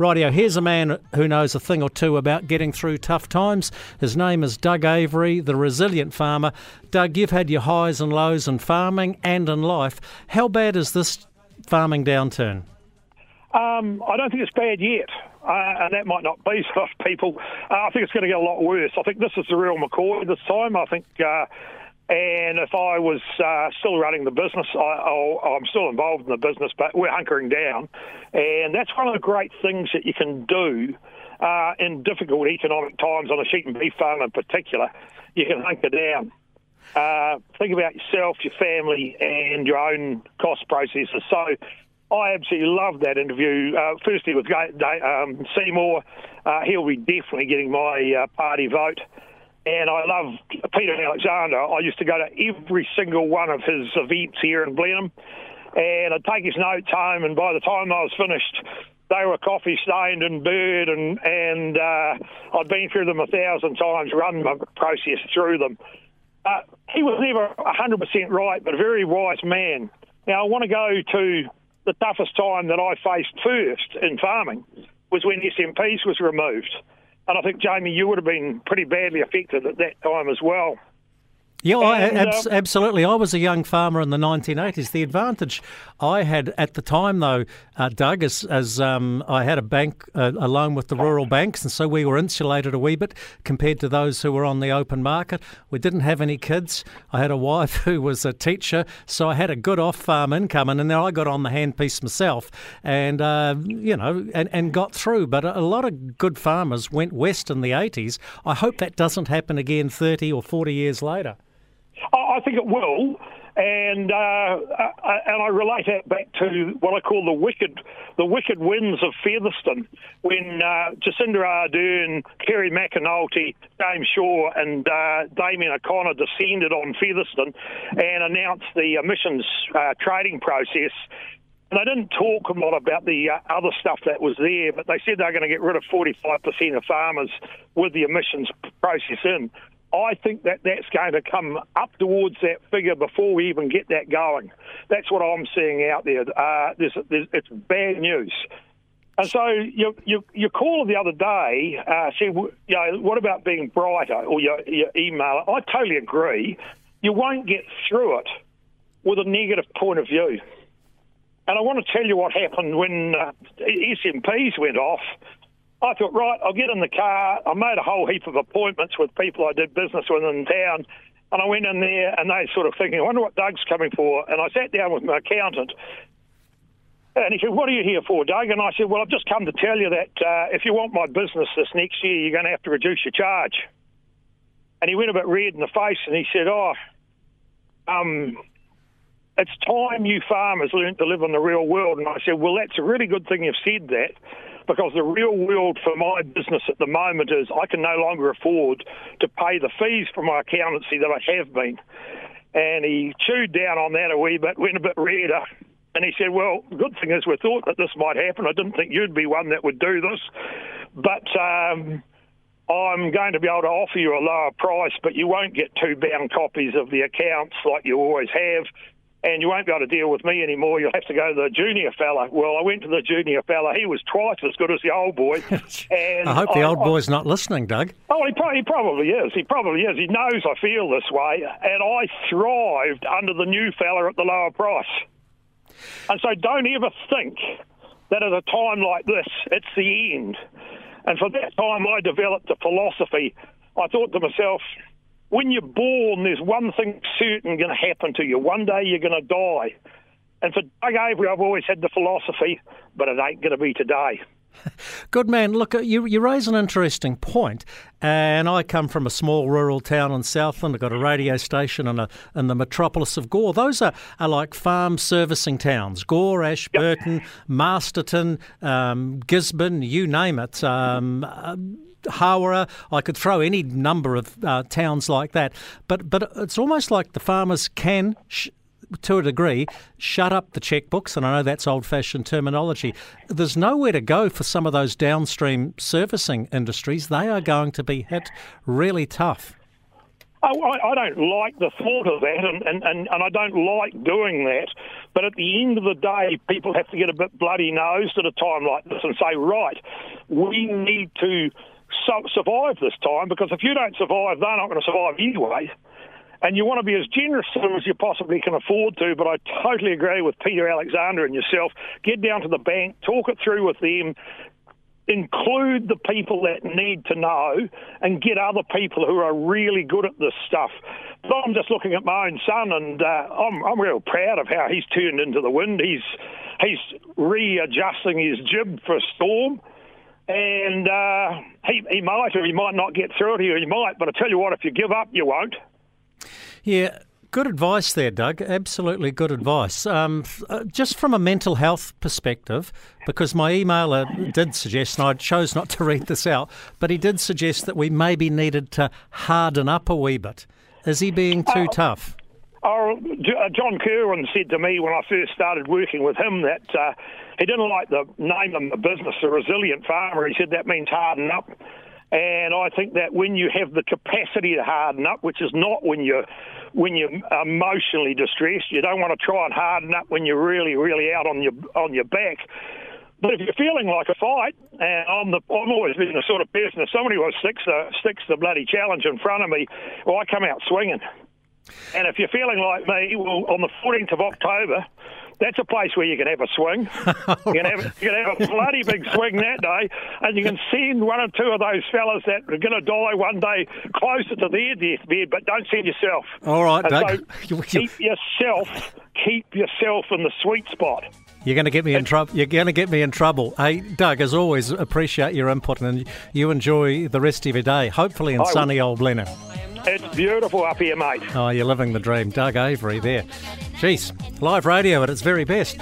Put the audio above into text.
Rightio, here's a man who knows a thing or two about getting through tough times. His name is Doug Avery, the resilient farmer. Doug, you've had your highs and lows in farming and in life. How bad is this farming downturn? Um, I don't think it's bad yet, uh, and that might not be for people. Uh, I think it's going to get a lot worse. I think this is the real McCoy this time. I think, uh, and if I was uh, still running the business, I, am still involved in the business, but we're hunkering down, and that's one of the great things that you can do uh, in difficult economic times on a sheep and beef farm in particular. You can hunker down. Uh, think about yourself, your family, and your own cost processes. So I absolutely love that interview. Uh, firstly, with um, Seymour, uh, he'll be definitely getting my uh, party vote. And I love Peter Alexander. I used to go to every single one of his events here in Blenheim, and I'd take his notes home. And by the time I was finished, they were coffee stained and bird, and and uh, I'd been through them a thousand times, run my process through them. Uh, he was never 100% right, but a very wise man. Now I want to go to the toughest time that I faced first in farming was when SMPs was removed. And I think, Jamie, you would have been pretty badly affected at that time as well. Yeah, and, I, ab- uh, absolutely. I was a young farmer in the 1980s. The advantage I had at the time, though, uh, Doug, is as um, I had a bank, uh, a loan with the rural banks, and so we were insulated a wee bit compared to those who were on the open market. We didn't have any kids. I had a wife who was a teacher, so I had a good off-farm income, and then I got on the handpiece myself, and uh, you know, and, and got through. But a lot of good farmers went west in the 80s. I hope that doesn't happen again 30 or 40 years later. I think it will. And uh, and I relate that back to what I call the wicked the wicked winds of Featherston when uh, Jacinda Ardern, Kieran McAnulty, James Shaw, and uh, Damien O'Connor descended on Featherston and announced the emissions uh, trading process. They didn't talk a lot about the uh, other stuff that was there, but they said they're going to get rid of 45% of farmers with the emissions process in. I think that that's going to come up towards that figure before we even get that going. That's what I'm seeing out there. Uh, there's, there's, it's bad news. And so your, your, your call the other day uh, said, you know, what about being brighter or your, your email? I totally agree. You won't get through it with a negative point of view. And I want to tell you what happened when uh, SMPs went off I thought, right, I'll get in the car. I made a whole heap of appointments with people I did business with in town. And I went in there and they sort of thinking, I wonder what Doug's coming for. And I sat down with my accountant. And he said, What are you here for, Doug? And I said, Well, I've just come to tell you that uh, if you want my business this next year, you're going to have to reduce your charge. And he went a bit red in the face and he said, Oh, um, it's time you farmers learned to live in the real world. And I said, Well, that's a really good thing you've said that because the real world for my business at the moment is I can no longer afford to pay the fees for my accountancy that I have been. And he chewed down on that a wee bit, went a bit redder. And he said, Well, good thing is we thought that this might happen. I didn't think you'd be one that would do this. But um, I'm going to be able to offer you a lower price, but you won't get two bound copies of the accounts like you always have and you won't be able to deal with me anymore. You'll have to go to the junior fella. Well, I went to the junior fella. He was twice as good as the old boy. And I hope the I, old boy's I, not listening, Doug. Oh, he, he probably is. He probably is. He knows I feel this way, and I thrived under the new fella at the lower price. And so, don't ever think that at a time like this, it's the end. And for that time, I developed a philosophy. I thought to myself, when you're born, there's one thing certain going to happen to you. One day you're going to die. And for Doug Avery, I've always had the philosophy, but it ain't going to be today. Good man. Look, uh, you, you raise an interesting point. point, and I come from a small rural town in Southland. I've got a radio station in, a, in the metropolis of Gore. Those are, are like farm servicing towns Gore, Ashburton, yep. Masterton, um, Gisborne, you name it. Um, Hawera. I could throw any number of uh, towns like that. But but it's almost like the farmers can. Sh- to a degree, shut up the checkbooks, and I know that's old fashioned terminology. There's nowhere to go for some of those downstream servicing industries. They are going to be hit really tough. I, I don't like the thought of that, and, and, and, and I don't like doing that. But at the end of the day, people have to get a bit bloody nosed at a time like this and say, right, we need to survive this time because if you don't survive, they're not going to survive anyway. And you want to be as generous to them as you possibly can afford to. But I totally agree with Peter Alexander and yourself. Get down to the bank, talk it through with them, include the people that need to know and get other people who are really good at this stuff. But I'm just looking at my own son, and uh, I'm, I'm real proud of how he's turned into the wind. He's he's readjusting his jib for storm, and uh, he he might or he might not get through it. Or he might, but I tell you what, if you give up, you won't. Yeah, Good advice there, Doug. Absolutely good advice. Um, uh, just from a mental health perspective, because my emailer did suggest, and I chose not to read this out, but he did suggest that we maybe needed to harden up a wee bit. Is he being too uh, tough? Oh, uh, John Kirwan said to me when I first started working with him that uh, he didn't like the name of the business, the resilient farmer. He said that means harden up. And I think that when you have the capacity to harden up, which is not when you're when you're emotionally distressed, you don't want to try and harden up when you're really, really out on your on your back. But if you're feeling like a fight, and I'm the I'm always been the sort of person if somebody was sticks the sticks the bloody challenge in front of me, well I come out swinging. And if you're feeling like me, well on the 14th of October, that's a place where you can have a swing. you, can have, you can have a bloody big swing that day, and you can send one or two of those fellas that are going to die one day closer to their deathbed, but don't send yourself. All right, Doug. So keep yourself, keep yourself in the sweet spot. You're going to get me in trouble. You're going to get me in trouble. Hey, Doug, as always, appreciate your input and you enjoy the rest of your day. Hopefully in I sunny old Blenheim. It's beautiful up here, mate. Oh, you're living the dream. Doug Avery there. Jeez, live radio at its very best.